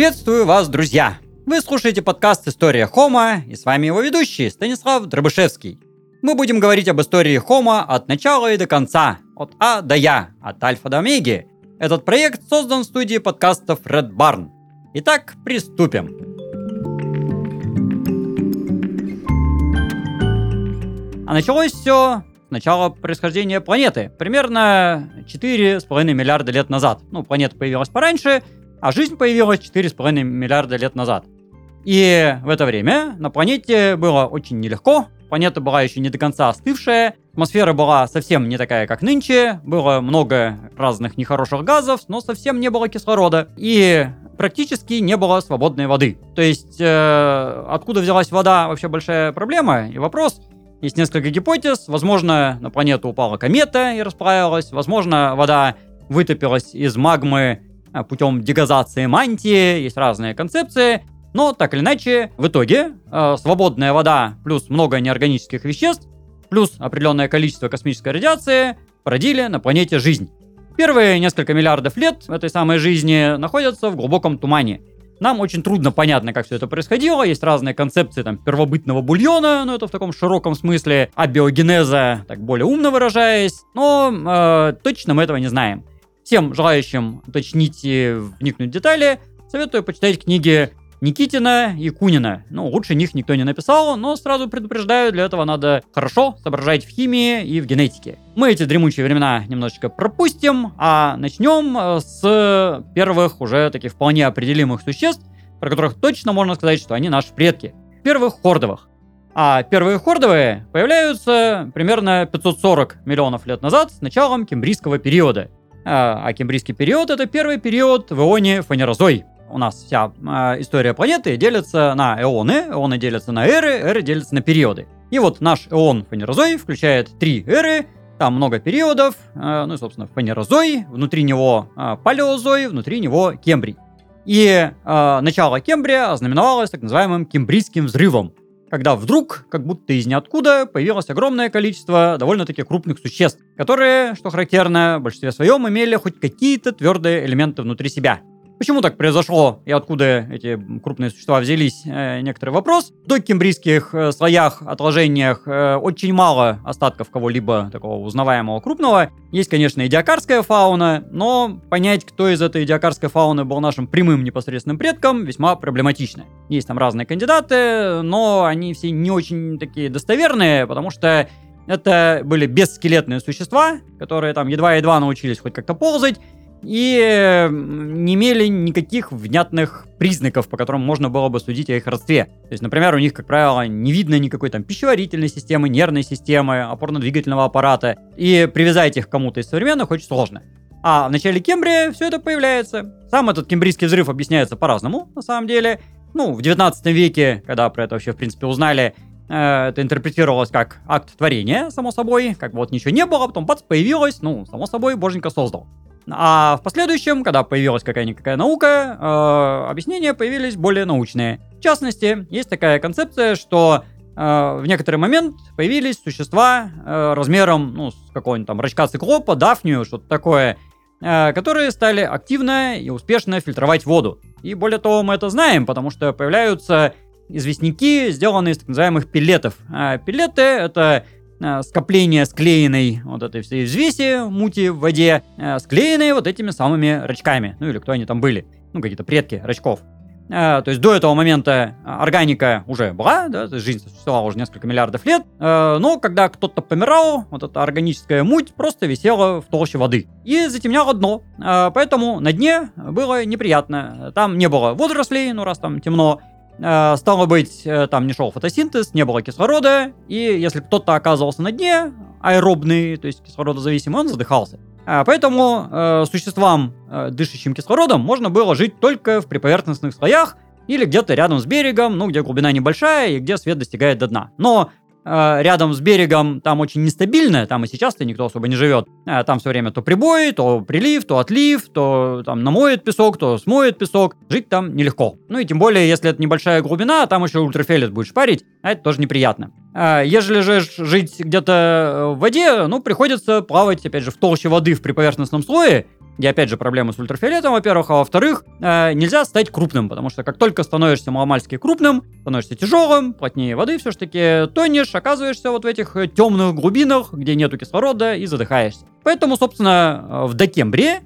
Приветствую вас, друзья! Вы слушаете подкаст «История Хома» и с вами его ведущий Станислав Дробышевский. Мы будем говорить об истории Хома от начала и до конца, от А до Я, от Альфа до Омеги. Этот проект создан в студии подкастов Red Barn. Итак, приступим. А началось все с начала происхождения планеты, примерно 4,5 миллиарда лет назад. Ну, планета появилась пораньше, а жизнь появилась 4,5 миллиарда лет назад. И в это время на планете было очень нелегко, планета была еще не до конца остывшая, атмосфера была совсем не такая, как нынче, было много разных нехороших газов, но совсем не было кислорода. И практически не было свободной воды. То есть, э, откуда взялась вода, вообще большая проблема и вопрос. Есть несколько гипотез. Возможно, на планету упала комета и расплавилась. Возможно, вода вытопилась из магмы путем дегазации мантии, есть разные концепции. Но так или иначе, в итоге э, свободная вода плюс много неорганических веществ плюс определенное количество космической радиации породили на планете жизнь. Первые несколько миллиардов лет этой самой жизни находятся в глубоком тумане. Нам очень трудно понятно, как все это происходило. Есть разные концепции там первобытного бульона, но это в таком широком смысле, а биогенеза, так более умно выражаясь. Но э, точно мы этого не знаем. Всем желающим уточнить и вникнуть в детали, советую почитать книги Никитина и Кунина. Ну, лучше них никто не написал, но сразу предупреждаю, для этого надо хорошо соображать в химии и в генетике. Мы эти дремучие времена немножечко пропустим, а начнем э, с первых уже таких вполне определимых существ, про которых точно можно сказать, что они наши предки. Первых хордовых. А первые хордовые появляются примерно 540 миллионов лет назад с началом кембрийского периода. А, а кембрийский период это первый период в ионе фанерозой. У нас вся э, история планеты делится на эоны, эоны делятся на эры, эры делятся на периоды. И вот наш эон фанерозой включает три эры, там много периодов, э, ну и, собственно, фанерозой, внутри него э, палеозой, внутри него кембрий. И э, начало Кембрия ознаменовалось так называемым кембрийским взрывом, когда вдруг, как будто из ниоткуда, появилось огромное количество довольно-таки крупных существ, которые, что характерно, в большинстве своем имели хоть какие-то твердые элементы внутри себя. Почему так произошло и откуда эти крупные существа взялись, э, некоторый вопрос. В докембрийских э, слоях, отложениях э, очень мало остатков кого-либо такого узнаваемого крупного. Есть, конечно, идиокарская фауна, но понять, кто из этой идиокарской фауны был нашим прямым непосредственным предком, весьма проблематично. Есть там разные кандидаты, но они все не очень такие достоверные, потому что это были бесскелетные существа, которые там едва-едва научились хоть как-то ползать, и не имели никаких внятных признаков, по которым можно было бы судить о их родстве. То есть, например, у них, как правило, не видно никакой там пищеварительной системы, нервной системы, опорно-двигательного аппарата, и привязать их к кому-то из современных очень сложно. А в начале Кембрия все это появляется. Сам этот кембрийский взрыв объясняется по-разному, на самом деле. Ну, в 19 веке, когда про это вообще, в принципе, узнали, э, это интерпретировалось как акт творения, само собой, как вот ничего не было, потом бац, появилось, ну, само собой, боженька создал. А в последующем, когда появилась какая-никакая наука, э, объяснения появились более научные. В частности, есть такая концепция, что э, в некоторый момент появились существа э, размером, ну, с какого-нибудь там рачка циклопа, дафнию, что-то такое, э, которые стали активно и успешно фильтровать воду. И более того, мы это знаем, потому что появляются известняки, сделанные из так называемых пилетов. А пилеты — это скопление склеенной вот этой всей взвеси, мути в воде, э, склеенные вот этими самыми рачками. Ну или кто они там были. Ну, какие-то предки рачков. Э, то есть до этого момента органика уже была, да, жизнь существовала уже несколько миллиардов лет, но когда кто-то помирал, вот эта органическая муть просто висела в толще воды и затемняла дно. Поэтому на дне было неприятно. Там не было водорослей, ну раз там темно, Э, стало быть, э, там не шел фотосинтез, не было кислорода, и если кто-то оказывался на дне, аэробный, то есть кислородозависимый, он задыхался. А поэтому э, существам, э, дышащим кислородом, можно было жить только в приповерхностных слоях или где-то рядом с берегом, ну, где глубина небольшая и где свет достигает до дна. Но Э, рядом с берегом там очень нестабильно, там и сейчас-то никто особо не живет. Э, там все время то прибой, то прилив, то отлив, то там намоет песок, то смоет песок. Жить там нелегко. Ну и тем более, если это небольшая глубина, там еще ультрафиолет будешь парить, а это тоже неприятно. Э, ежели же жить где-то в воде, ну, приходится плавать, опять же, в толще воды в приповерхностном слое, где опять же проблемы с ультрафиолетом, во-первых, а во-вторых, э, нельзя стать крупным, потому что как только становишься маломальски крупным, становишься тяжелым, плотнее воды все-таки тонешь, оказываешься вот в этих э, темных глубинах, где нету кислорода и задыхаешься. Поэтому, собственно, э, в Декембре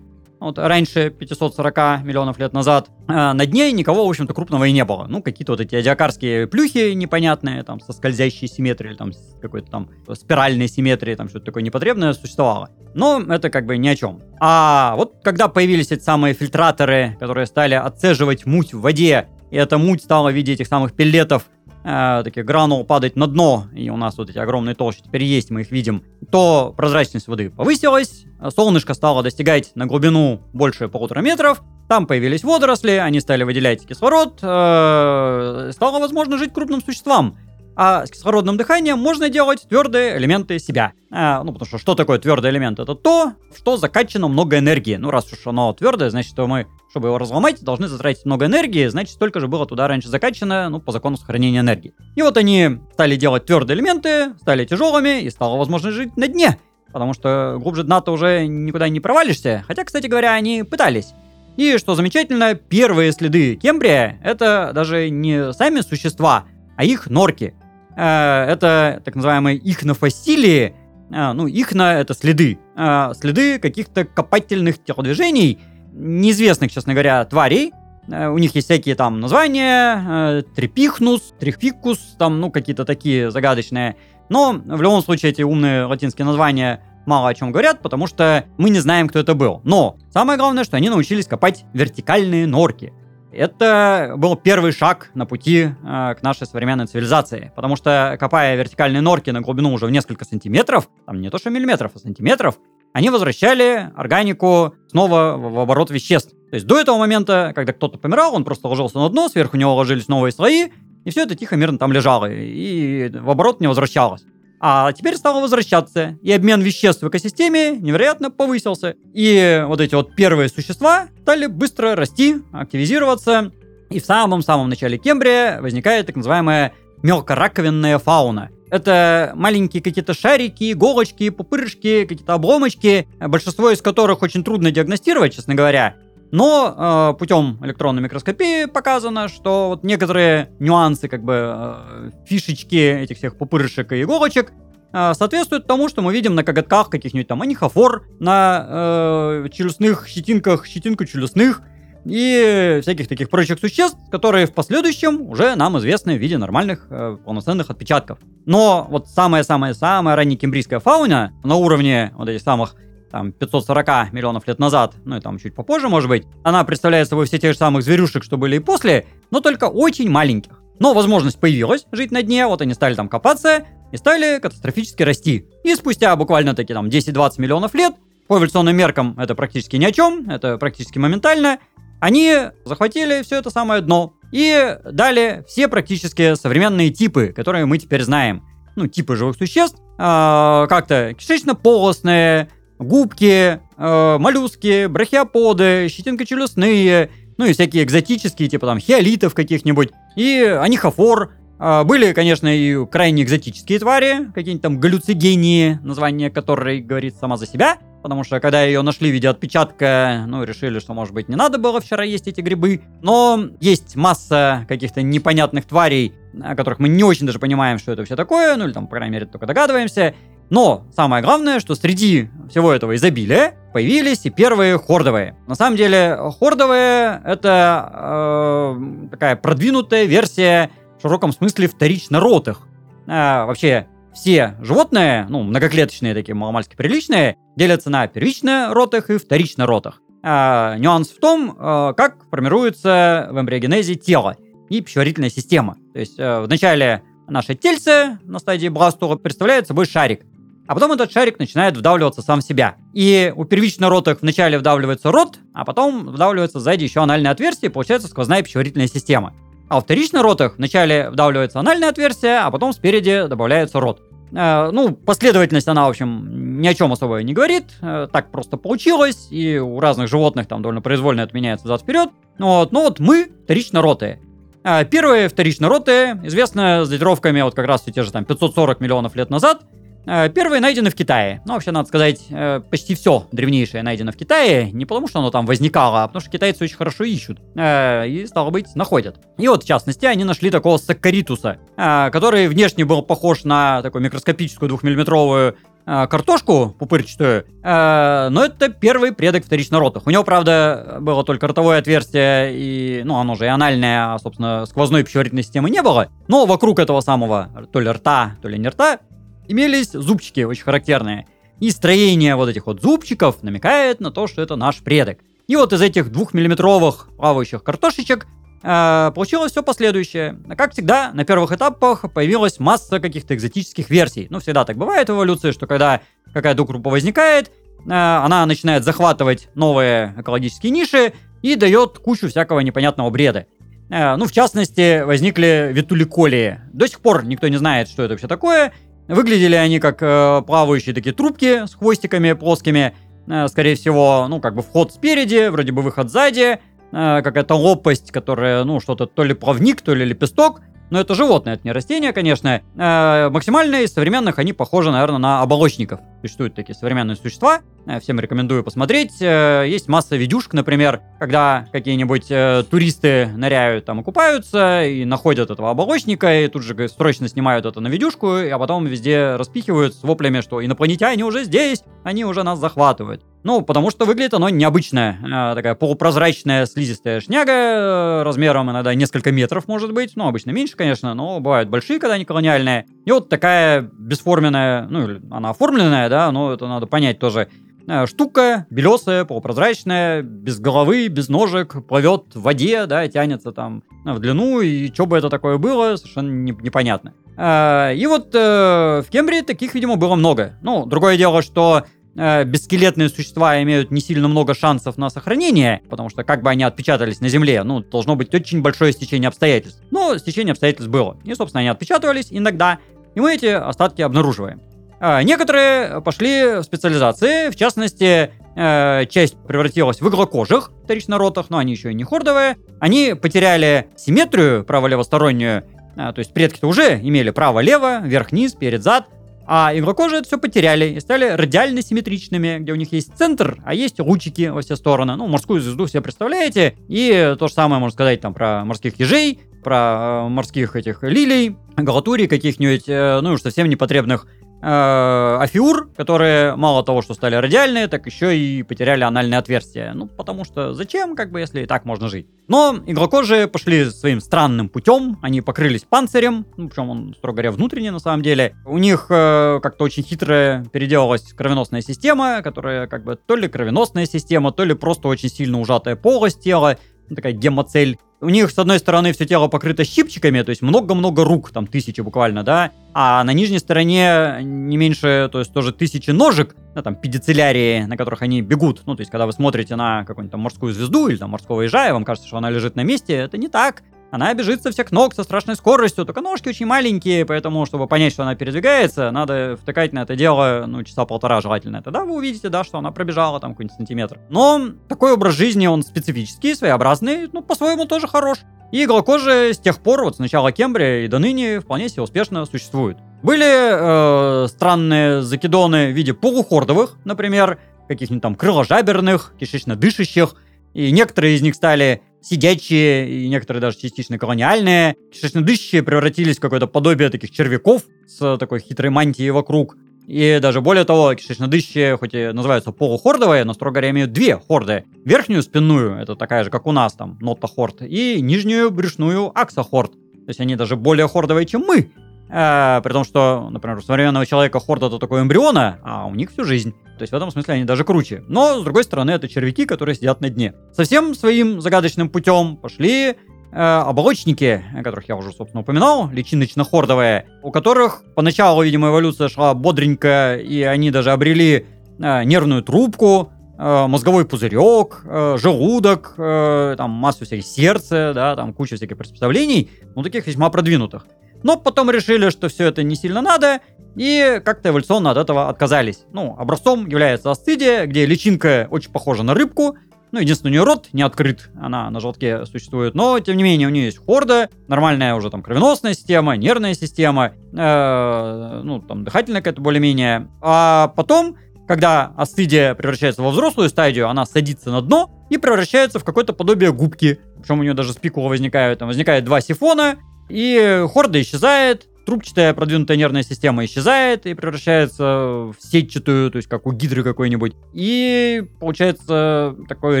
вот раньше 540 миллионов лет назад, э, на дне никого, в общем-то, крупного и не было. Ну, какие-то вот эти адиакарские плюхи непонятные, там, со скользящей симметрией, там, с какой-то там спиральной симметрией, там, что-то такое непотребное существовало. Но это как бы ни о чем. А вот когда появились эти самые фильтраторы, которые стали отцеживать муть в воде, и эта муть стала в виде этих самых пилетов э, таких гранул падать на дно, и у нас вот эти огромные толщи теперь есть, мы их видим, то прозрачность воды повысилась, солнышко стало достигать на глубину больше полутора метров, там появились водоросли, они стали выделять кислород, э, стало возможно жить крупным существам. А с кислородным дыханием можно делать твердые элементы себя. А, ну, потому что что такое твердый элемент? Это то, что закачано много энергии. Ну, раз уж оно твердое, значит, что мы, чтобы его разломать, должны затратить много энергии, значит, столько же было туда раньше закачано, ну, по закону сохранения энергии. И вот они стали делать твердые элементы, стали тяжелыми, и стало возможно жить на дне. Потому что глубже дна-то уже никуда не провалишься. Хотя, кстати говоря, они пытались. И что замечательно, первые следы Кембрия — это даже не сами существа, а их норки. Э, это так называемые ихнофасилии. Э, ну, ихно — это следы. Э, следы каких-то копательных телодвижений, неизвестных, честно говоря, тварей. У них есть всякие там названия, трепихнус, трихфикус, там, ну, какие-то такие загадочные. Но в любом случае эти умные латинские названия мало о чем говорят, потому что мы не знаем, кто это был. Но самое главное, что они научились копать вертикальные норки. Это был первый шаг на пути э, к нашей современной цивилизации, потому что копая вертикальные норки на глубину уже в несколько сантиметров, там не то что миллиметров, а сантиметров, они возвращали органику снова в оборот веществ. То есть до этого момента, когда кто-то помирал, он просто ложился на дно, сверху него ложились новые слои, и все это тихо, мирно там лежало, и в оборот не возвращалось. А теперь стало возвращаться, и обмен веществ в экосистеме невероятно повысился. И вот эти вот первые существа стали быстро расти, активизироваться, и в самом-самом начале Кембрия возникает так называемая мелкораковинная фауна. Это маленькие какие-то шарики, иголочки, пупырышки, какие-то обломочки, большинство из которых очень трудно диагностировать, честно говоря. Но э, путем электронной микроскопии показано, что вот некоторые нюансы, как бы э, фишечки этих всех пупырышек и иголочек э, соответствуют тому, что мы видим на коготках каких-нибудь там анихофор, на э, челюстных щетинках, щетинку челюстных и всяких таких прочих существ, которые в последующем уже нам известны в виде нормальных э, полноценных отпечатков. Но вот самая-самая-самая ранняя кембрийская фауна на уровне вот этих самых там 540 миллионов лет назад, ну и там чуть попозже, может быть, она представляет собой все те же самых зверюшек, что были и после, но только очень маленьких. Но возможность появилась жить на дне, вот они стали там копаться и стали катастрофически расти. И спустя буквально таки там 10-20 миллионов лет, по эволюционным меркам это практически ни о чем, это практически моментально, они захватили все это самое дно и дали все практически современные типы, которые мы теперь знаем. Ну, типы живых существ, э, как-то кишечно-полостные, губки, э, моллюски, брахиоподы, щетинкочелюстные, ну и всякие экзотические, типа там хиолитов каких-нибудь, и анихофор. Э, были, конечно, и крайне экзотические твари, какие-нибудь там галлюцигении, название которой говорит сама за себя, потому что когда ее нашли в виде отпечатка, ну, решили, что, может быть, не надо было вчера есть эти грибы. Но есть масса каких-то непонятных тварей, о которых мы не очень даже понимаем, что это вообще такое, ну, или там, по крайней мере, только догадываемся. Но самое главное, что среди всего этого изобилия появились и первые хордовые. На самом деле, хордовые это э, такая продвинутая версия в широком смысле вторично-ротых. Э, вообще, все животные, ну, многоклеточные такие, маломальски приличные, делятся на первично-ротых и вторично-ротых. Э, нюанс в том, э, как формируется в эмбриогенезе тело и пищеварительная система. То есть э, вначале наше тельце на стадии бластура представляет собой шарик, а потом этот шарик начинает вдавливаться сам в себя. И у первичных роток вначале вдавливается рот, а потом вдавливается сзади еще анальное отверстие, и получается сквозная пищеварительная система. А у вторичных ротах вначале вдавливается анальное отверстие, а потом спереди добавляется рот. Э, ну, последовательность она, в общем, ни о чем особо не говорит. Э, так просто получилось, и у разных животных там довольно произвольно отменяется зад-вперед. Вот, но вот мы вторично ротые. Э, первые вторично ротые известны с датировками вот как раз те же там 540 миллионов лет назад, первые найдены в Китае. Ну, вообще, надо сказать, э, почти все древнейшее найдено в Китае. Не потому, что оно там возникало, а потому что китайцы очень хорошо ищут. Э, и, стало быть, находят. И вот, в частности, они нашли такого саккаритуса, который внешне был похож на такую микроскопическую двухмиллиметровую картошку пупырчатую, но это первый предок вторичнородных. У него, правда, было только ротовое отверстие, и, ну, оно же и анальное, а, собственно, сквозной пищеварительной системы не было. Но вокруг этого самого то ли рта, то ли не рта, имелись зубчики очень характерные. И строение вот этих вот зубчиков намекает на то, что это наш предок. И вот из этих двухмиллиметровых плавающих картошечек э, получилось все последующее. Как всегда, на первых этапах появилась масса каких-то экзотических версий. Ну, всегда так бывает в эволюции, что когда какая-то группа возникает, э, она начинает захватывать новые экологические ниши и дает кучу всякого непонятного бреда. Э, ну, в частности, возникли ветуликолии. До сих пор никто не знает, что это вообще такое, Выглядели они как э, плавающие такие трубки с хвостиками плоскими. Э, скорее всего, ну, как бы вход спереди, вроде бы выход сзади. Э, какая-то лопасть, которая, ну, что-то то ли плавник, то ли лепесток. Но это животное, это не растение, конечно. Э, максимально из современных они похожи, наверное, на оболочников. Существуют такие современные существа. Э, всем рекомендую посмотреть. Э, есть масса видюшек, например, когда какие-нибудь э, туристы ныряют там и купаются, и находят этого оболочника, и тут же срочно снимают это на видюшку, а потом везде распихивают с воплями, что инопланетяне уже здесь, они уже нас захватывают. Ну, потому что выглядит оно необычное. Такая полупрозрачная слизистая шняга, размером иногда несколько метров может быть. Ну, обычно меньше, конечно, но бывают большие, когда они колониальные. И вот такая бесформенная, ну, она оформленная, да, но это надо понять тоже. Э, штука белесая, полупрозрачная, без головы, без ножек, плывет в воде, да, тянется там в длину, и что бы это такое было, совершенно не, непонятно. И вот в Кембрии таких, видимо, было много. Ну, другое дело, что э, бесскелетные существа имеют не сильно много шансов на сохранение, потому что как бы они отпечатались на Земле, ну, должно быть очень большое стечение обстоятельств. Но стечение обстоятельств было. И, собственно, они отпечатывались иногда, и мы эти остатки обнаруживаем. Э, некоторые пошли в специализации, в частности, э, часть превратилась в иглокожих вторичнородных, но они еще и не хордовые. Они потеряли симметрию право-левостороннюю, э, то есть предки-то уже имели право-лево, вверх-вниз, перед-зад, а игрокожи это все потеряли и стали радиально симметричными, где у них есть центр, а есть лучики во все стороны. Ну, морскую звезду все представляете. И то же самое можно сказать там про морских ежей, про э, морских этих лилий, галатурий каких-нибудь, э, ну уж совсем непотребных афиур, которые мало того, что стали радиальные, так еще и потеряли анальные отверстия. Ну, потому что зачем, как бы, если и так можно жить. Но игрокожи пошли своим странным путем, они покрылись панцирем, ну, причем он, строго говоря, внутренний на самом деле. У них э, как-то очень хитро переделалась кровеносная система, которая как бы то ли кровеносная система, то ли просто очень сильно ужатая полость тела, такая гемоцель. У них, с одной стороны, все тело покрыто щипчиками, то есть много-много рук, там тысячи буквально, да, а на нижней стороне не меньше, то есть тоже тысячи ножек, да, там, педицелярии, на которых они бегут. Ну, то есть, когда вы смотрите на какую-нибудь там морскую звезду или там морского ежа, и вам кажется, что она лежит на месте, это не так. Она бежит со всех ног со страшной скоростью, только ножки очень маленькие, поэтому, чтобы понять, что она передвигается, надо втыкать на это дело, ну, часа полтора желательно. Тогда вы увидите, да, что она пробежала там какой-нибудь сантиметр. Но такой образ жизни, он специфический, своеобразный, ну, по-своему тоже хорош. И иглокожие с тех пор, вот с начала Кембрия и до ныне, вполне себе успешно существуют. Были э, странные закидоны в виде полухордовых, например, каких-нибудь там крыложаберных, кишечно дышащих, и некоторые из них стали сидячие, и некоторые даже частично колониальные. Кишечно-дышащие превратились в какое-то подобие таких червяков с такой хитрой мантией вокруг. И даже более того, кишечно-дышащие, хоть и называются полухордовые, но, строго говоря, имеют две хорды. Верхнюю спинную, это такая же, как у нас там, нота-хорд, и нижнюю брюшную аксохорд. То есть они даже более хордовые, чем мы. Э, при том, что, например, у современного человека хорда это такой эмбриона, а у них всю жизнь. То есть в этом смысле они даже круче. Но, с другой стороны, это червяки, которые сидят на дне. Совсем своим загадочным путем пошли э, оболочники, о которых я уже, собственно, упоминал, личиночно-хордовые, у которых поначалу, видимо, эволюция шла бодренько, и они даже обрели э, нервную трубку, мозговой пузырек, желудок, там массу всяких сердца, да, там куча всяких приспособлений, ну, таких весьма продвинутых. Но потом решили, что все это не сильно надо, и как-то эволюционно от этого отказались. Ну, образцом является астидия, где личинка очень похожа на рыбку, ну, единственное, у нее рот не открыт, она на желтке существует, но, тем не менее, у нее есть хорда, нормальная уже там кровеносная система, нервная система, э, ну, там, дыхательная какая-то более-менее. А потом, когда астидия превращается во взрослую стадию, она садится на дно и превращается в какое-то подобие губки. Причем у нее даже спикула возникают, там возникает два сифона, и хорда исчезает, трубчатая продвинутая нервная система исчезает и превращается в сетчатую, то есть как у гидры какой-нибудь. И получается такой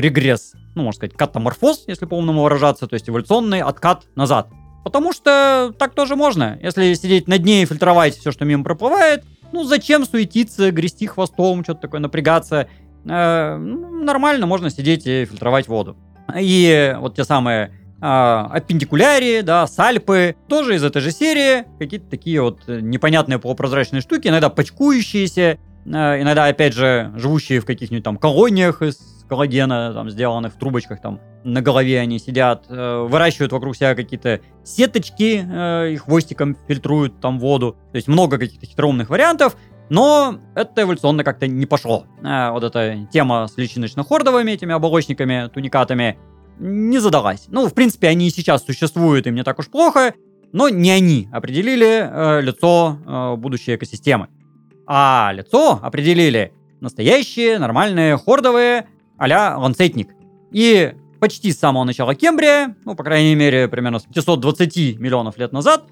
регресс, ну, можно сказать, катаморфоз, если по-умному выражаться, то есть эволюционный откат назад. Потому что так тоже можно. Если сидеть на дне и фильтровать все, что мимо проплывает, ну зачем суетиться, грести хвостом, что-то такое, напрягаться. Э, ну, нормально можно сидеть и фильтровать воду. И вот те самые аппендикулярии, да, сальпы, тоже из этой же серии, какие-то такие вот э, непонятные полупрозрачные штуки, иногда почкующиеся, а, иногда, опять же, живущие в каких-нибудь там колониях из коллагена, там, сделанных в трубочках, там, на голове они сидят, э, выращивают вокруг себя какие-то сеточки, э, и хвостиком фильтруют там воду, то есть много каких-то хитроумных вариантов, но это эволюционно как-то не пошло. Вот эта тема с личиночно-хордовыми, этими оболочниками, туникатами, не задалась. Ну, в принципе, они и сейчас существуют, и мне так уж плохо, но не они определили э, лицо э, будущей экосистемы. А лицо определили настоящие, нормальные, хордовые, а-ля ланцетник. И почти с самого начала Кембрия, ну, по крайней мере, примерно с 520 миллионов лет назад,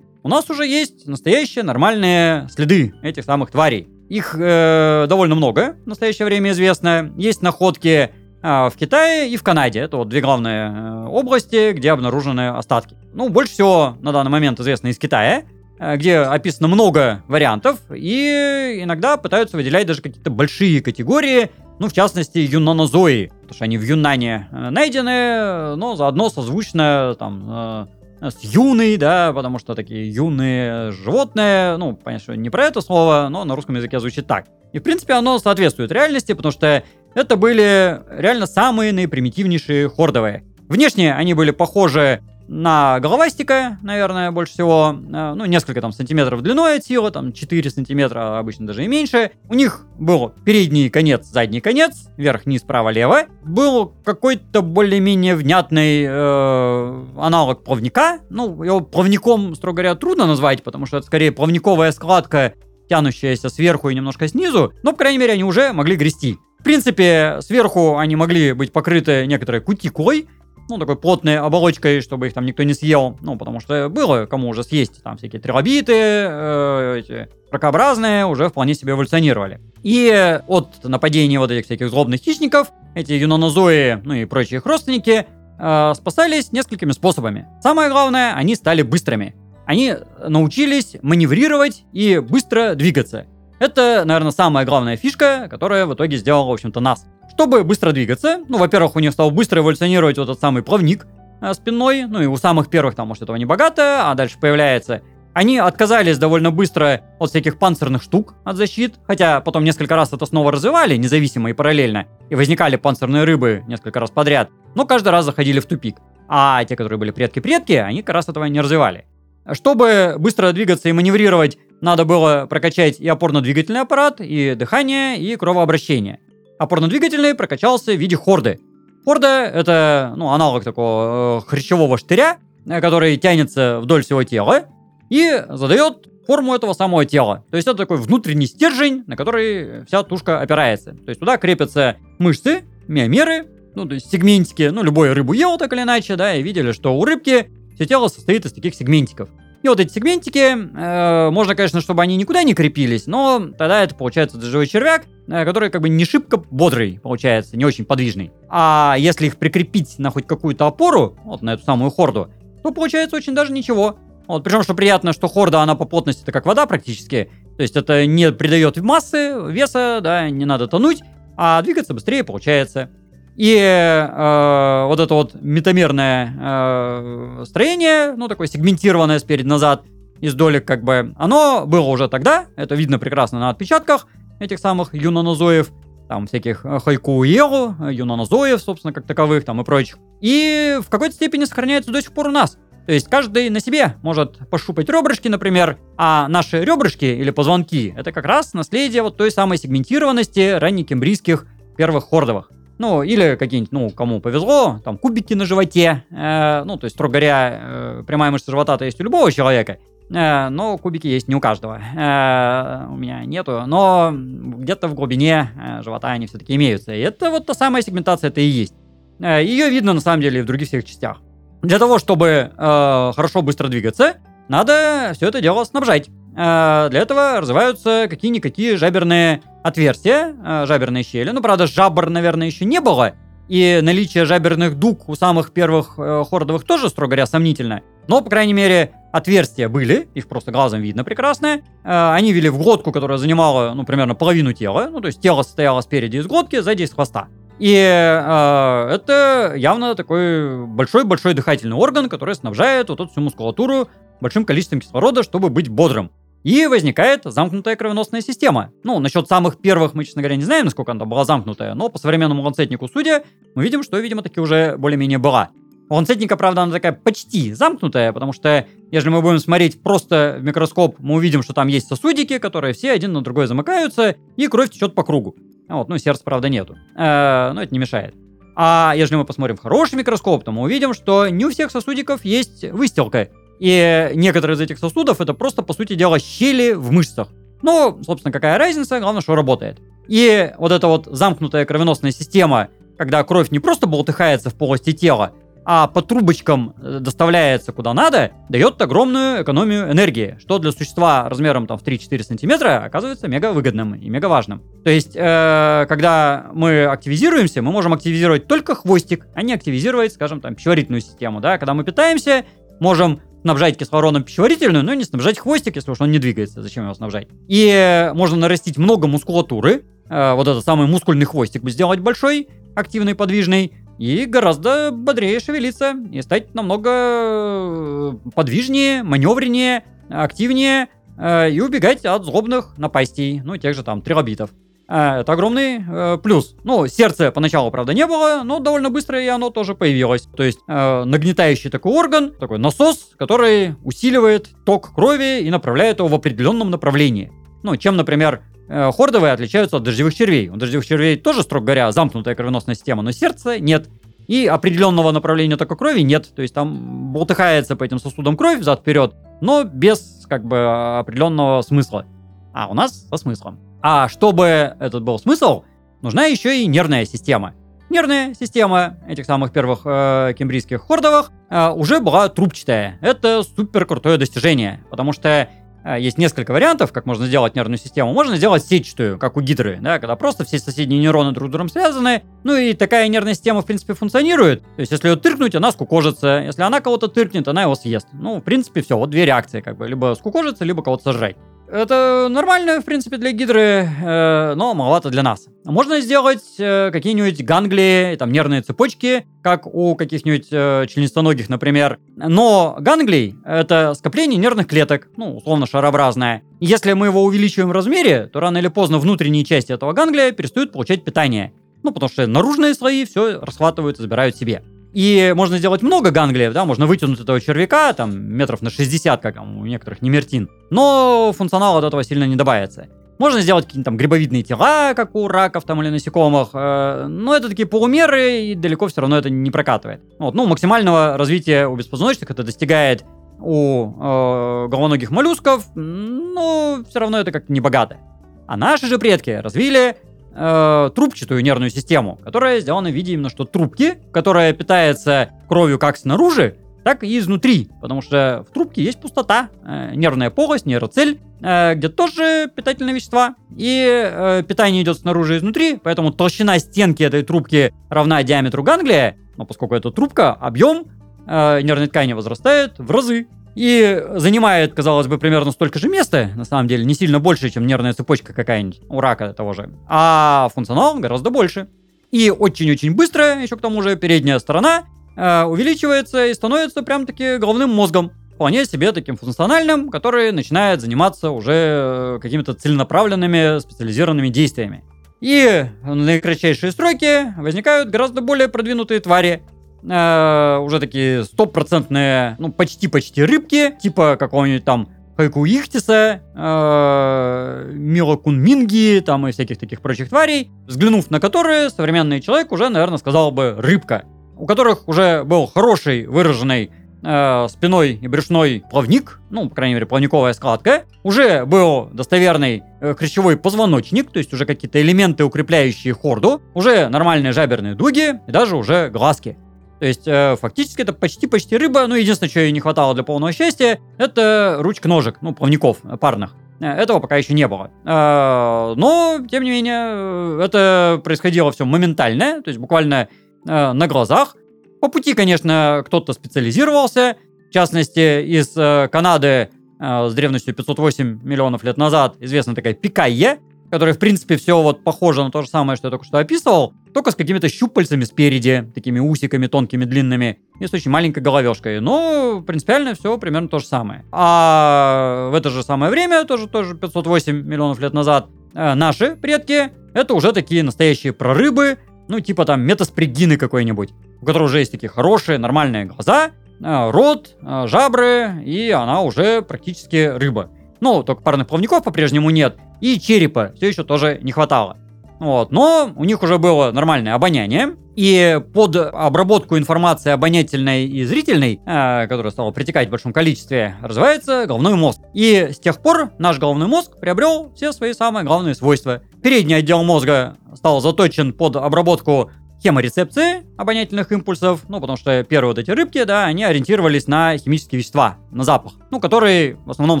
у нас уже есть настоящие нормальные следы этих самых тварей. Их э, довольно много в настоящее время известно. Есть находки в Китае и в Канаде. Это вот две главные э, области, где обнаружены остатки. Ну, больше всего на данный момент известно из Китая, э, где описано много вариантов, и иногда пытаются выделять даже какие-то большие категории, ну, в частности, юнонозои, потому что они в Юнане э, найдены, но заодно созвучно там с юной, да, потому что такие юные животные, ну, понятно, что не про это слово, но на русском языке звучит так. И, в принципе, оно соответствует реальности, потому что это были реально самые наипримитивнейшие хордовые. Внешне они были похожи на головастика, наверное, больше всего, э, ну, несколько там сантиметров длиной от тела, там 4 сантиметра, обычно даже и меньше. У них был передний конец, задний конец, вверх, низ, право, лево. Был какой-то более-менее внятный э, аналог плавника. Ну, его плавником, строго говоря, трудно назвать, потому что это скорее плавниковая складка, тянущаяся сверху и немножко снизу, но, по крайней мере, они уже могли грести принципе, сверху они могли быть покрыты некоторой кутикулой, ну, такой плотной оболочкой, чтобы их там никто не съел, ну, потому что было кому уже съесть, там всякие трилобиты, э, эти ракообразные уже вполне себе эволюционировали. И от нападения вот этих всяких злобных хищников, эти юнонозои, ну и прочие их родственники, э, спасались несколькими способами. Самое главное, они стали быстрыми. Они научились маневрировать и быстро двигаться. Это, наверное, самая главная фишка, которая в итоге сделала, в общем-то, нас. Чтобы быстро двигаться, ну, во-первых, у них стал быстро эволюционировать вот этот самый плавник э, спинной, ну и у самых первых там, может, этого не богато, а дальше появляется. Они отказались довольно быстро от всяких панцирных штук, от защит, хотя потом несколько раз это снова развивали, независимо и параллельно, и возникали панцирные рыбы несколько раз подряд, но каждый раз заходили в тупик. А те, которые были предки-предки, они как раз этого не развивали. Чтобы быстро двигаться и маневрировать, надо было прокачать и опорно-двигательный аппарат, и дыхание, и кровообращение. Опорно-двигательный прокачался в виде хорды. Хорда — это ну, аналог такого э, хрящевого штыря, э, который тянется вдоль всего тела и задает форму этого самого тела. То есть это такой внутренний стержень, на который вся тушка опирается. То есть туда крепятся мышцы, миомеры, ну, то есть сегментики. Ну, любой рыбу ел так или иначе, да, и видели, что у рыбки все тело состоит из таких сегментиков. И вот эти сегментики, э, можно, конечно, чтобы они никуда не крепились, но тогда это получается живой червяк, э, который как бы не шибко бодрый, получается, не очень подвижный. А если их прикрепить на хоть какую-то опору, вот на эту самую хорду, то получается очень даже ничего. Вот, причем, что приятно, что хорда, она по плотности это как вода практически. То есть это не придает массы, веса, да, не надо тонуть, а двигаться быстрее получается. И э, вот это вот метамерное э, строение, ну, такое сегментированное спереди-назад, из долек как бы, оно было уже тогда, это видно прекрасно на отпечатках этих самых юнонозоев, там всяких э, хайкуелу, юнонозоев, собственно, как таковых, там и прочих. И в какой-то степени сохраняется до сих пор у нас. То есть каждый на себе может пощупать ребрышки, например, а наши ребрышки или позвонки — это как раз наследие вот той самой сегментированности раннекембрийских первых хордовых. Ну, или какие-нибудь, ну, кому повезло, там, кубики на животе. Э, ну, то есть, строго говоря, э, прямая мышца живота-то есть у любого человека. Э, но кубики есть не у каждого. Э, у меня нету. Но где-то в глубине э, живота они все-таки имеются. И это вот та самая сегментация, это и есть. Э, ее видно, на самом деле, и в других всех частях. Для того, чтобы э, хорошо быстро двигаться, надо все это дело снабжать. Э, для этого развиваются какие-никакие жаберные отверстия, э, жаберные щели. Ну, правда, жабр, наверное, еще не было. И наличие жаберных дуг у самых первых э, хордовых тоже, строго говоря, сомнительно. Но, по крайней мере, отверстия были, их просто глазом видно прекрасно. Э, они вели в глотку, которая занимала, ну, примерно половину тела. Ну, то есть тело состояло спереди из глотки, сзади из хвоста. И э, это явно такой большой-большой дыхательный орган, который снабжает вот эту всю мускулатуру большим количеством кислорода, чтобы быть бодрым. И возникает замкнутая кровеносная система. Ну, насчет самых первых мы, честно говоря, не знаем, насколько она была замкнутая, но по современному ланцетнику судя, мы видим, что, видимо, таки уже более-менее была. У ланцетника, правда, она такая почти замкнутая, потому что, если мы будем смотреть просто в микроскоп, мы увидим, что там есть сосудики, которые все один на другой замыкаются, и кровь течет по кругу. Вот, ну, сердца, правда, нету. Э, но это не мешает. А если мы посмотрим в хороший микроскоп, то мы увидим, что не у всех сосудиков есть выстилка. И некоторые из этих сосудов это просто, по сути дела, щели в мышцах. Ну, собственно, какая разница, главное, что работает. И вот эта вот замкнутая кровеносная система, когда кровь не просто болтыхается в полости тела, а по трубочкам э, доставляется куда надо, дает огромную экономию энергии, что для существа размером там в 3-4 сантиметра оказывается мега выгодным и мега важным. То есть, э, когда мы активизируемся, мы можем активизировать только хвостик, а не активизировать, скажем, там, пищеварительную систему, да, когда мы питаемся, можем снабжать кислородом пищеварительную, но не снабжать хвостик, если уж он не двигается. Зачем его снабжать? И можно нарастить много мускулатуры. Э, вот этот самый мускульный хвостик бы сделать большой, активный, подвижный и гораздо бодрее шевелиться, и стать намного э, подвижнее, маневреннее, активнее, э, и убегать от злобных напастей, ну, тех же там трилобитов. Э, это огромный э, плюс. Ну, сердце поначалу, правда, не было, но довольно быстро и оно тоже появилось. То есть э, нагнетающий такой орган, такой насос, который усиливает ток крови и направляет его в определенном направлении. Ну, чем, например, Э, хордовые отличаются от дождевых червей. У дождевых червей тоже, строго говоря, замкнутая кровеносная система, но сердце нет. И определенного направления тока крови нет. То есть там болтыхается по этим сосудам кровь взад-вперед, но без как бы определенного смысла. А у нас со смыслом. А чтобы этот был смысл, нужна еще и нервная система. Нервная система этих самых первых э, кембрийских хордовых э, уже была трубчатая. Это супер крутое достижение, потому что а, есть несколько вариантов, как можно сделать нервную систему. Можно сделать сетчатую, как у гидры, да, когда просто все соседние нейроны друг с другом связаны. Ну и такая нервная система, в принципе, функционирует. То есть, если ее тыркнуть, она скукожится. Если она кого-то тыркнет, она его съест. Ну, в принципе, все. Вот две реакции, как бы. Либо скукожится, либо кого-то сожрать. Это нормально, в принципе, для гидры, э, но маловато для нас. Можно сделать э, какие-нибудь ганглии, там, нервные цепочки, как у каких-нибудь э, членистоногих, например. Но ганглий — это скопление нервных клеток, ну, условно, шарообразное. Если мы его увеличиваем в размере, то рано или поздно внутренние части этого ганглия перестают получать питание. Ну, потому что наружные слои все расхватывают и забирают себе. И можно сделать много ганглиев, да, можно вытянуть этого червяка, там, метров на 60, как там, у некоторых немертин. Но функционал от этого сильно не добавится. Можно сделать какие-то там грибовидные тела, как у раков там или насекомых, э, но это такие полумеры, и далеко все равно это не прокатывает. Вот, ну, максимального развития у беспозвоночных это достигает у э, головоногих моллюсков, но все равно это как-то не богато. А наши же предки развили э, трубчатую нервную систему, которая сделана в виде именно что трубки, которая питается кровью как снаружи, так и изнутри, потому что в трубке есть пустота, э, нервная полость, нейроцель, э, где тоже питательные вещества, и э, питание идет снаружи и изнутри, поэтому толщина стенки этой трубки равна диаметру ганглия, но поскольку это трубка, объем э, нервной ткани возрастает в разы и занимает, казалось бы, примерно столько же места, на самом деле, не сильно больше, чем нервная цепочка какая-нибудь у рака того же, а функционал гораздо больше. И очень-очень быстро, еще к тому же, передняя сторона э, увеличивается и становится прям-таки головным мозгом, вполне себе таким функциональным, который начинает заниматься уже какими-то целенаправленными специализированными действиями. И на кратчайшие сроки возникают гораздо более продвинутые твари, э, уже такие стопроцентные, ну, почти-почти рыбки, типа какого-нибудь там Хайку Ихтиса, э, Мила Кунминги, там и всяких таких прочих тварей, взглянув на которые, современный человек уже, наверное, сказал бы рыбка, у которых уже был хороший выраженный э, спиной и брюшной плавник, ну, по крайней мере, плавниковая складка, уже был достоверный э, позвоночник, то есть уже какие-то элементы, укрепляющие хорду, уже нормальные жаберные дуги и даже уже глазки. То есть, э, фактически, это почти-почти рыба. Ну, единственное, что ей не хватало для полного счастья, это ручек-ножек, ну, плавников парных. Э, этого пока еще не было. Э, но, тем не менее, э, это происходило все моментально, то есть буквально э, на глазах. По пути, конечно, кто-то специализировался. В частности, из э, Канады э, с древностью 508 миллионов лет назад известна такая пикайя, который, в принципе, все вот похоже на то же самое, что я только что описывал, только с какими-то щупальцами спереди, такими усиками тонкими, длинными, и с очень маленькой головешкой. Но принципиально все примерно то же самое. А в это же самое время, тоже, тоже 508 миллионов лет назад, э, наши предки, это уже такие настоящие прорыбы, ну, типа там метаспригины какой-нибудь, у которой уже есть такие хорошие, нормальные глаза, э, рот, э, жабры, и она уже практически рыба. Ну, только парных плавников по-прежнему нет. И черепа все еще тоже не хватало. Вот. Но у них уже было нормальное обоняние. И под обработку информации обонятельной и зрительной, э, которая стала притекать в большом количестве, развивается головной мозг. И с тех пор наш головной мозг приобрел все свои самые главные свойства. Передний отдел мозга стал заточен под обработку хеморецепции обонятельных импульсов, ну, потому что первые вот эти рыбки, да, они ориентировались на химические вещества, на запах, ну, который в основном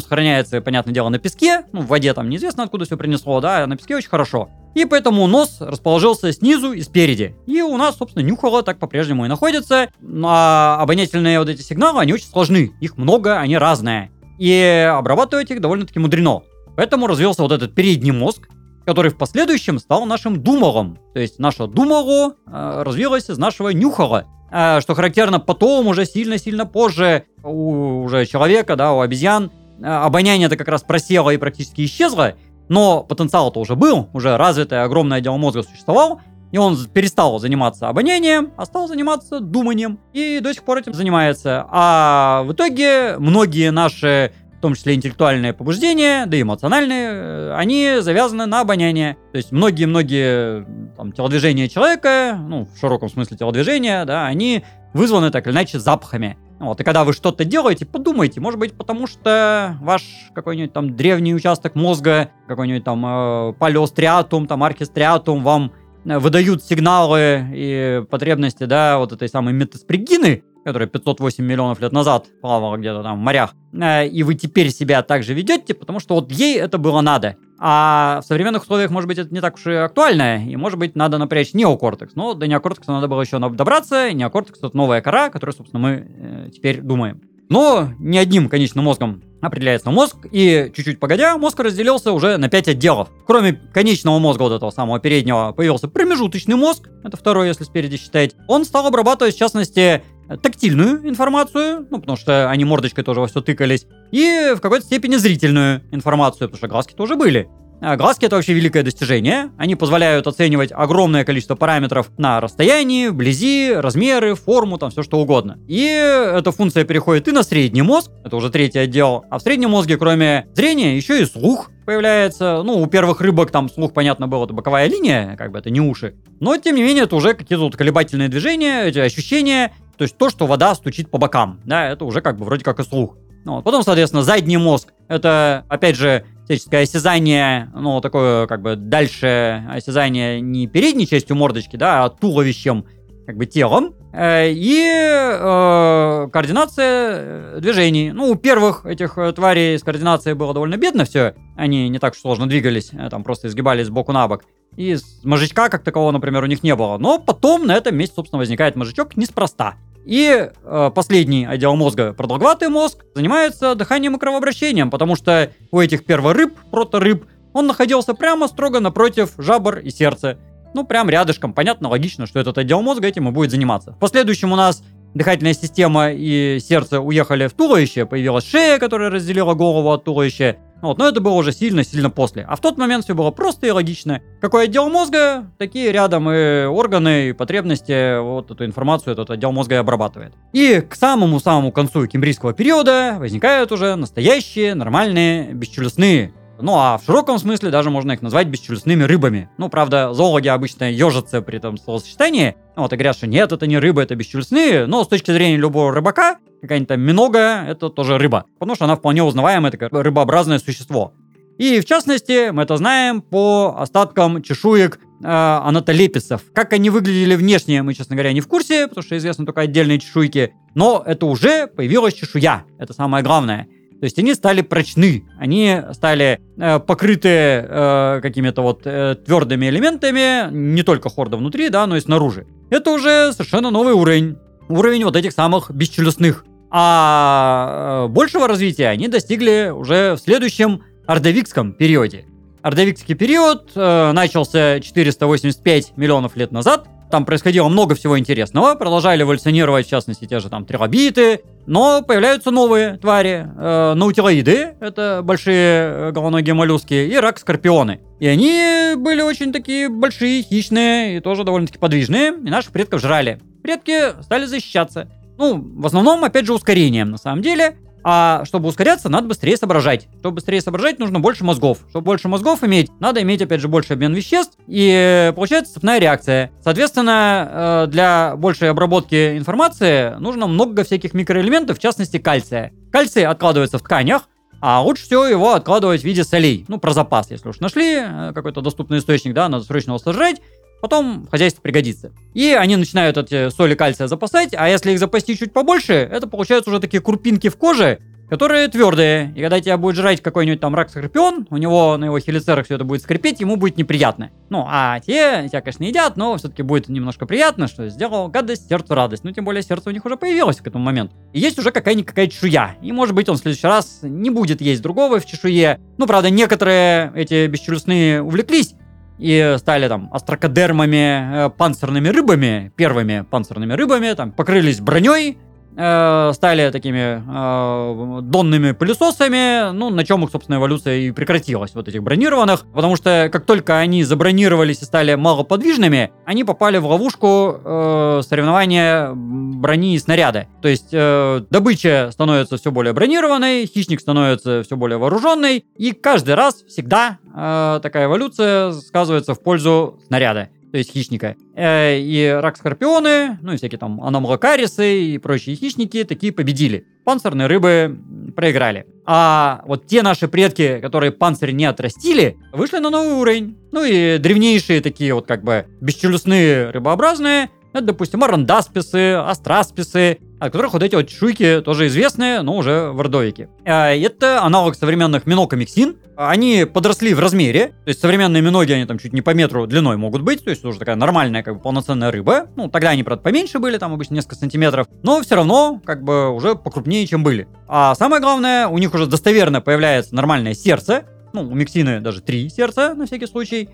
сохраняется, понятное дело, на песке, ну, в воде там неизвестно, откуда все принесло, да, а на песке очень хорошо. И поэтому нос расположился снизу и спереди. И у нас, собственно, нюхало так по-прежнему и находится. А обонятельные вот эти сигналы, они очень сложны. Их много, они разные. И обрабатывать их довольно-таки мудрено. Поэтому развился вот этот передний мозг, который в последующем стал нашим думалом. То есть наше думало э, развилось из нашего нюхала. Э, что характерно потом, уже сильно-сильно позже, у уже человека, да, у обезьян, э, обоняние-то как раз просело и практически исчезло, но потенциал-то уже был, уже развитый огромный отдел мозга существовал, и он перестал заниматься обонянием, а стал заниматься думанием. И до сих пор этим занимается. А в итоге многие наши том числе интеллектуальные побуждения, да и эмоциональные, э, они завязаны на обоняние. То есть многие-многие телодвижения человека, ну, в широком смысле телодвижения, да, они вызваны так или иначе запахами. Вот, и когда вы что-то делаете, подумайте, может быть, потому что ваш какой-нибудь там древний участок мозга, какой-нибудь там э, палеостриатум, там архистриатум вам э, выдают сигналы и потребности, да, вот этой самой метаспригины, которая 508 миллионов лет назад плавала где-то там в морях, э, и вы теперь себя так же ведете, потому что вот ей это было надо. А в современных условиях, может быть, это не так уж и актуально, и, может быть, надо напрячь неокортекс. Но до неокортекса надо было еще добраться, неокортекс — это новая кора, которую, собственно, мы э, теперь думаем. Но не одним конечным мозгом определяется мозг, и чуть-чуть погодя, мозг разделился уже на 5 отделов. Кроме конечного мозга, вот этого самого переднего, появился промежуточный мозг, это второй, если спереди считать. Он стал обрабатывать, в частности, тактильную информацию, ну, потому что они мордочкой тоже во все тыкались, и в какой-то степени зрительную информацию, потому что глазки тоже были. А глазки это вообще великое достижение. Они позволяют оценивать огромное количество параметров на расстоянии, вблизи, размеры, форму, там все что угодно. И эта функция переходит и на средний мозг, это уже третий отдел. А в среднем мозге, кроме зрения, еще и слух появляется. Ну, у первых рыбок там слух, понятно, было, это боковая линия, как бы это не уши. Но, тем не менее, это уже какие-то вот колебательные движения, эти ощущения. То есть то, что вода стучит по бокам, да, это уже как бы вроде как и слух. Ну, вот. Потом, соответственно, задний мозг. Это, опять же, всяческое осязание, ну, такое, как бы, дальше осязание не передней частью мордочки, да, а туловищем, как бы, телом. Э, и э, координация движений. Ну, у первых этих э, тварей с координацией было довольно бедно все. Они не так сложно двигались, э, там просто изгибались сбоку на бок. И мозжечка как такового, например, у них не было. Но потом на этом месте, собственно, возникает мозжечок неспроста. И э, последний отдел мозга, продолговатый мозг, занимается дыханием и кровообращением, потому что у этих перворыб, проторыб, он находился прямо строго напротив жабр и сердца. Ну, прям рядышком. Понятно, логично, что этот отдел мозга этим и будет заниматься. В последующем у нас дыхательная система и сердце уехали в туловище, появилась шея, которая разделила голову от туловища, Вот, но это было уже сильно-сильно после. А в тот момент все было просто и логично. Какой отдел мозга, такие рядом и органы, и потребности, вот эту информацию этот отдел мозга и обрабатывает. И к самому-самому концу кембрийского периода возникают уже настоящие, нормальные, бесчелюстные ну а в широком смысле даже можно их назвать бесчелюстными рыбами. Ну, правда, зоологи обычно ежатся при этом словосочетании. Вот и говорят, что нет, это не рыбы, это бесчелюстные. Но с точки зрения любого рыбака, какая-нибудь там минога, это тоже рыба. Потому что она вполне узнаваемое такое рыбообразное существо. И в частности, мы это знаем по остаткам чешуек э, анатолеписов. Как они выглядели внешне, мы, честно говоря, не в курсе, потому что известны только отдельные чешуйки. Но это уже появилась чешуя. Это самое главное. То есть они стали прочны, они стали э, покрыты э, какими-то вот э, твердыми элементами, не только хорда внутри, да, но и снаружи. Это уже совершенно новый уровень. Уровень вот этих самых бесчелюстных. А э, большего развития они достигли уже в следующем ордовикском периоде. Ордовикский период э, начался 485 миллионов лет назад там происходило много всего интересного, продолжали эволюционировать, в частности, те же там трилобиты, но появляются новые твари, э, наутилоиды, это большие э, головоногие моллюски, и рак-скорпионы. И они были очень такие большие, хищные и тоже довольно-таки подвижные, и наших предков жрали. Предки стали защищаться. Ну, в основном, опять же, ускорением, на самом деле. А чтобы ускоряться, надо быстрее соображать. Чтобы быстрее соображать, нужно больше мозгов. Чтобы больше мозгов иметь, надо иметь, опять же, больше обмен веществ. И получается цепная реакция. Соответственно, э, для большей обработки информации нужно много всяких микроэлементов, в частности, кальция. Кальций откладывается в тканях, а лучше всего его откладывать в виде солей. Ну, про запас, если уж нашли э, какой-то доступный источник, да, надо срочно его сожрать потом хозяйство пригодится. И они начинают эти соли кальция запасать, а если их запасти чуть побольше, это получаются уже такие крупинки в коже, которые твердые. И когда тебя будет жрать какой-нибудь там рак скорпион, у него на его хелицерах все это будет скрипеть, ему будет неприятно. Ну, а те тебя, конечно, едят, но все-таки будет немножко приятно, что сделал гадость, сердцу радость. Ну, тем более сердце у них уже появилось к этому моменту. И есть уже какая-никакая чешуя. И, может быть, он в следующий раз не будет есть другого в чешуе. Ну, правда, некоторые эти бесчелюстные увлеклись и стали там астрокодермами, э, панцирными рыбами, первыми панцирными рыбами, там покрылись броней, э, стали такими э, донными пылесосами, ну, на чем их, собственно, эволюция и прекратилась, вот этих бронированных, потому что как только они забронировались и стали малоподвижными, они попали в ловушку э, соревнования брони и снаряда. То есть э, добыча становится все более бронированной, хищник становится все более вооруженный, и каждый раз всегда э, такая эволюция сказывается в пользу снаряда то есть хищника. Э, и рак-скорпионы, ну и всякие там аномалокарисы и прочие хищники такие победили. Панцирные рыбы проиграли. А вот те наши предки, которые панцирь не отрастили, вышли на новый уровень. Ну и древнейшие такие вот как бы бесчелюстные рыбообразные, это, допустим, арандасписы, астрасписы, от которых вот эти вот чешуйки тоже известные, но уже в ордовике. А, это аналог современных минокомиксин. Они подросли в размере, то есть современные миноги, они там чуть не по метру длиной могут быть, то есть уже такая нормальная, как бы полноценная рыба. Ну, тогда они, правда, поменьше были, там обычно несколько сантиметров, но все равно, как бы, уже покрупнее, чем были. А самое главное, у них уже достоверно появляется нормальное сердце, ну, у миксины даже три сердца, на всякий случай,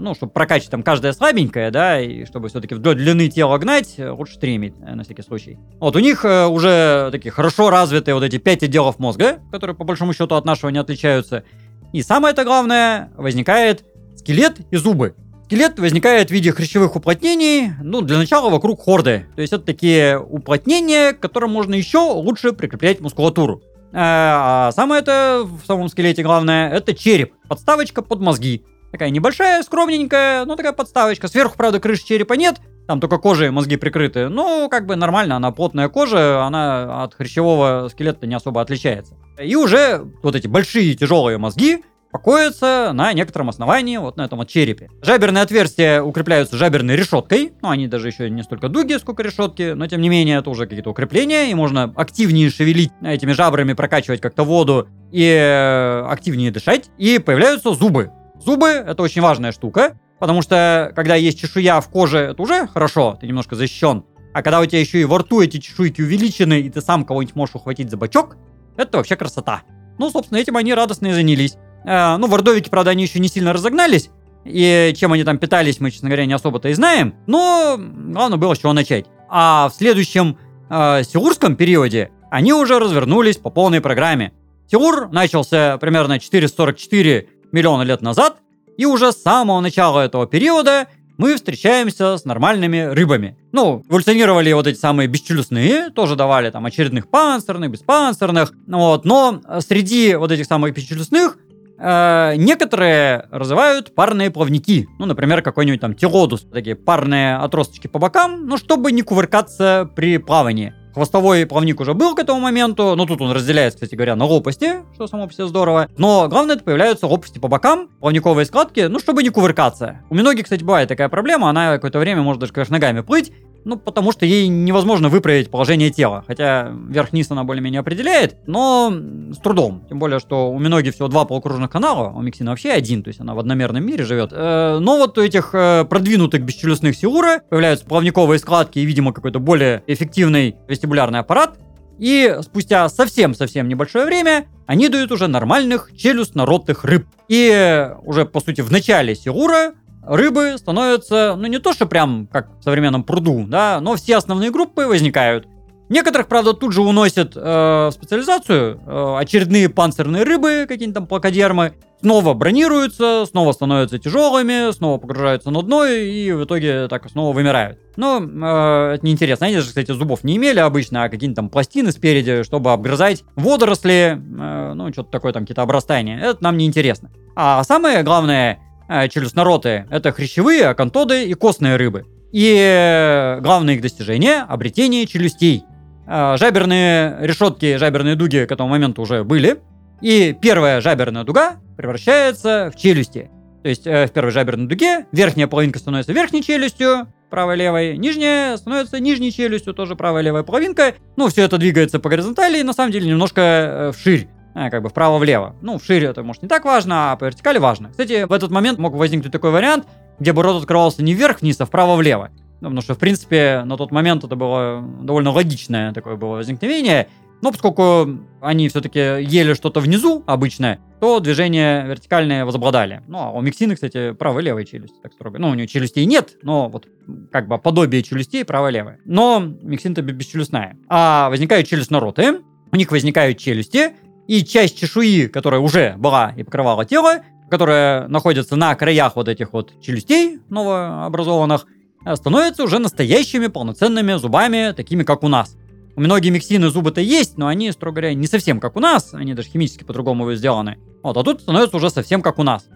ну, чтобы прокачать там каждое слабенькое, да, и чтобы все-таки вдоль длины тела гнать, э, лучше три иметь, э, на всякий случай. Вот, у них э, уже такие хорошо развитые вот эти пять отделов мозга, которые по большому счету от нашего не отличаются. И самое это главное, возникает скелет и зубы. Скелет возникает в виде хрящевых уплотнений, ну, для начала вокруг хорды. То есть это такие уплотнения, к которым можно еще лучше прикреплять мускулатуру. А самое это в самом скелете главное, это череп, подставочка под мозги. Такая небольшая, скромненькая, ну такая подставочка. Сверху, правда, крыши черепа нет, там только кожей мозги прикрыты. Ну, как бы нормально, она плотная кожа, она от хрящевого скелета не особо отличается. И уже вот эти большие тяжелые мозги покоятся на некотором основании, вот на этом вот черепе. Жаберные отверстия укрепляются жаберной решеткой, ну, они даже еще не столько дуги, сколько решетки, но тем не менее это уже какие-то укрепления, и можно активнее шевелить этими жабрами, прокачивать как-то воду и э, активнее дышать. И появляются зубы. Зубы — это очень важная штука, потому что когда есть чешуя в коже, это уже хорошо, ты немножко защищен. А когда у тебя еще и во рту эти чешуйки увеличены, и ты сам кого-нибудь можешь ухватить за бочок, это вообще красота. Ну, собственно, этим они радостно и занялись. Э, ну, в Ордовике, правда, они еще не сильно разогнались, и чем они там питались, мы, честно говоря, не особо-то и знаем, но главное было с чего начать. А в следующем э, сиурском периоде они уже развернулись по полной программе. Силур начался примерно 444 миллиона лет назад, и уже с самого начала этого периода мы встречаемся с нормальными рыбами. Ну, эволюционировали вот эти самые бесчелюстные, тоже давали там очередных панцирных, беспанцирных, вот, но среди вот этих самых бесчелюстных э, некоторые развивают парные плавники. Ну, например, какой-нибудь там тилодус, такие парные отросточки по бокам, ну, чтобы не кувыркаться при плавании. Хвостовой плавник уже был к этому моменту, но тут он разделяется, кстати говоря, на лопасти, что само по себе здорово. Но главное, это появляются лопасти по бокам, плавниковые складки, ну, чтобы не кувыркаться. У многих, кстати, бывает такая проблема, она какое-то время может даже, конечно, ногами плыть, ну, потому что ей невозможно выправить положение тела. Хотя верх-низ она более-менее определяет, но с трудом. Тем более, что у Миноги всего два полукружных канала, у Миксина вообще один, то есть она в одномерном мире живет. Э, но вот у этих э, продвинутых бесчелюстных Сиура появляются плавниковые складки и, видимо, какой-то более эффективный вестибулярный аппарат. И спустя совсем-совсем небольшое время они дают уже нормальных челюстно-ротых рыб. И уже, по сути, в начале Сиура рыбы становятся, ну не то что прям как в современном пруду, да, но все основные группы возникают. Некоторых, правда, тут же уносят э, в специализацию э, очередные панцирные рыбы, какие-нибудь там плакодермы, снова бронируются, снова становятся тяжелыми, снова погружаются на дно и в итоге так снова вымирают. Но э, это неинтересно. Они же, кстати, зубов не имели обычно, а какие-нибудь там пластины спереди, чтобы обгрызать водоросли, э, ну, что-то такое там, какие-то обрастания. Это нам не интересно. А самое главное, челюстнороты, это хрящевые, акантоды и костные рыбы. И главное их достижение – обретение челюстей. Э, жаберные решетки, жаберные дуги к этому моменту уже были. И первая жаберная дуга превращается в челюсти. То есть э, в первой жаберной дуге верхняя половинка становится верхней челюстью, правой левой, нижняя становится нижней челюстью, тоже правая левая половинка. Ну, все это двигается по горизонтали и на самом деле немножко э, вширь. А, как бы вправо-влево. Ну, вширь это, может, не так важно, а по вертикали важно. Кстати, в этот момент мог возникнуть такой вариант, где бы рот открывался не вверх-вниз, а вправо-влево. Ну, потому что, в принципе, на тот момент это было довольно логичное такое было возникновение. Но поскольку они все-таки ели что-то внизу обычное, то движение вертикальное возобладали. Ну, а у Миксины, кстати, правая и левая челюсть, так строго. Ну, у нее челюстей нет, но вот как бы подобие челюстей правая и левая. Но Миксин-то бесчелюстная. А возникают челюстнороты, у них возникают челюсти, и часть чешуи, которая уже была и покрывала тело, которая находится на краях вот этих вот челюстей новообразованных, становятся уже настоящими полноценными зубами, такими как у нас. У многих миксины зубы-то есть, но они, строго говоря, не совсем как у нас, они даже химически по-другому сделаны. Вот, а тут становятся уже совсем как у нас.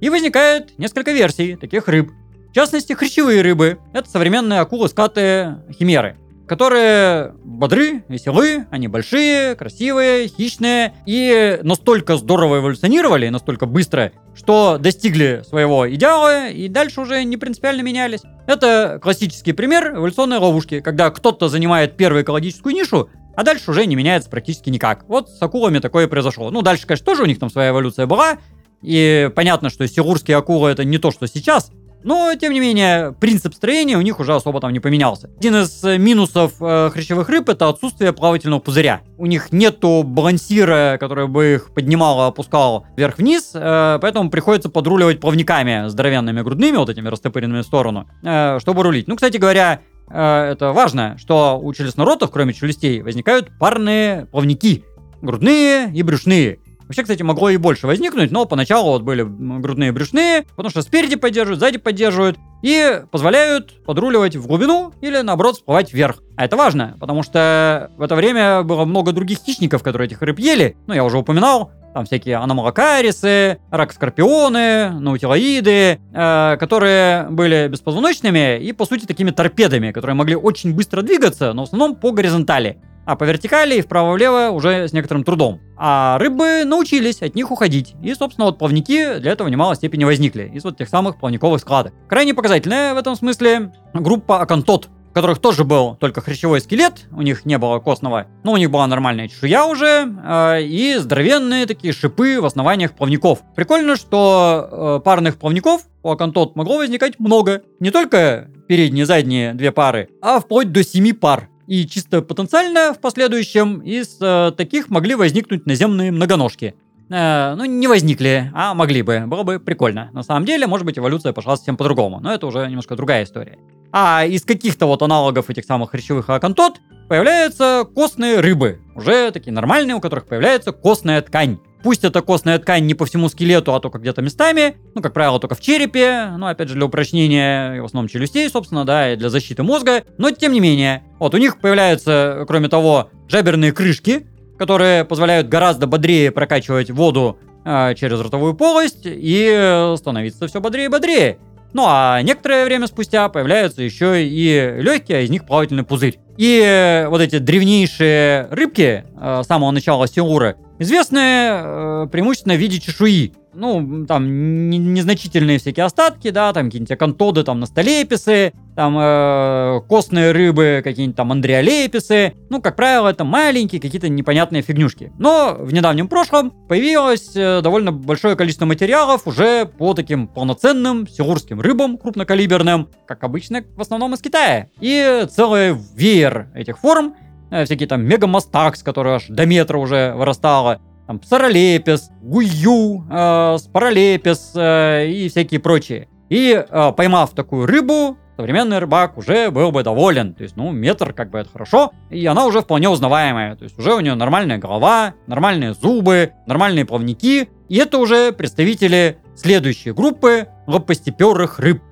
И возникает несколько версий таких рыб. В частности, хрящевые рыбы. Это современные акулы-скаты химеры которые бодры, веселы, они большие, красивые, хищные и настолько здорово эволюционировали, настолько быстро, что достигли своего идеала и дальше уже не принципиально менялись. Это классический пример эволюционной ловушки, когда кто-то занимает первую экологическую нишу, а дальше уже не меняется практически никак. Вот с акулами такое произошло. Ну, дальше, конечно, тоже у них там своя эволюция была, и понятно, что сирурские акулы это не то, что сейчас, но, тем не менее, принцип строения у них уже особо там не поменялся. Один из э, минусов э, хрящевых рыб это отсутствие плавательного пузыря. У них нету балансира, который бы их поднимал и опускал вверх-вниз, э, поэтому приходится подруливать плавниками здоровенными грудными, вот этими растопыренными в сторону, э, чтобы рулить. Ну, кстати говоря, э, это важно, что у челюстноротов, кроме челюстей, возникают парные плавники. Грудные и брюшные. Вообще, кстати, могло и больше возникнуть, но поначалу вот были грудные брюшные, потому что спереди поддерживают, сзади поддерживают и позволяют подруливать в глубину или, наоборот, всплывать вверх. А это важно, потому что в это время было много других хищников, которые этих рыб ели. Ну, я уже упоминал, там всякие аномалокарисы, рак-скорпионы, наутилоиды, э, которые были беспозвоночными и, по сути, такими торпедами, которые могли очень быстро двигаться, но в основном по горизонтали а по вертикали и вправо-влево уже с некоторым трудом. А рыбы научились от них уходить. И, собственно, вот плавники для этого в немалой степени возникли. Из вот тех самых плавниковых складок. Крайне показательная в этом смысле группа Акантот, у которых тоже был только хрящевой скелет, у них не было костного, но у них была нормальная чешуя уже, э, и здоровенные такие шипы в основаниях плавников. Прикольно, что э, парных плавников у Акантот могло возникать много. Не только передние задние две пары, а вплоть до семи пар. И чисто потенциально в последующем из э, таких могли возникнуть наземные многоножки. э, ну, не возникли, а могли бы. Было бы прикольно. На самом деле, может быть, эволюция пошла совсем по-другому, но это уже немножко другая история. А из каких-то вот аналогов этих самых хрящевых акантот появляются костные рыбы. Уже такие нормальные, у которых появляется костная ткань. Пусть эта костная ткань не по всему скелету, а только где-то местами, ну, как правило, только в черепе, ну, опять же, для упрочнения, в основном, челюстей, собственно, да, и для защиты мозга, но тем не менее. Вот, у них появляются, кроме того, жаберные крышки, которые позволяют гораздо бодрее прокачивать воду э, через ротовую полость и становиться все бодрее и бодрее. Ну а некоторое время спустя появляются еще и легкие, а из них плавательный пузырь. И вот эти древнейшие рыбки э, самого начала Силуры известны э, преимущественно в виде чешуи ну, там, незначительные всякие остатки, да, там какие-нибудь акантоды, там, настолеписы, там, э, костные рыбы, какие-нибудь там андреолеписы. Ну, как правило, это маленькие какие-то непонятные фигнюшки. Но в недавнем прошлом появилось э, довольно большое количество материалов уже по таким полноценным силурским рыбам крупнокалиберным, как обычно, в основном из Китая. И целый веер этих форм, всякие там мегамастакс, которые аж до метра уже вырастало, там Псаролепис, Гую, э, Спаролепис э, и всякие прочие. И э, поймав такую рыбу, современный рыбак уже был бы доволен. То есть, ну, метр как бы это хорошо. И она уже вполне узнаваемая. То есть, уже у нее нормальная голова, нормальные зубы, нормальные плавники. И это уже представители следующей группы лопастеперых рыб.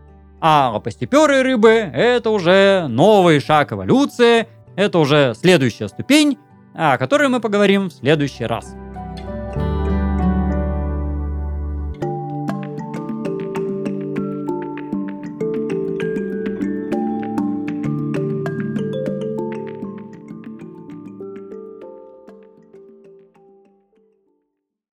А лопастеперые рыбы – это уже новый шаг эволюции, это уже следующая ступень, о которой мы поговорим в следующий раз.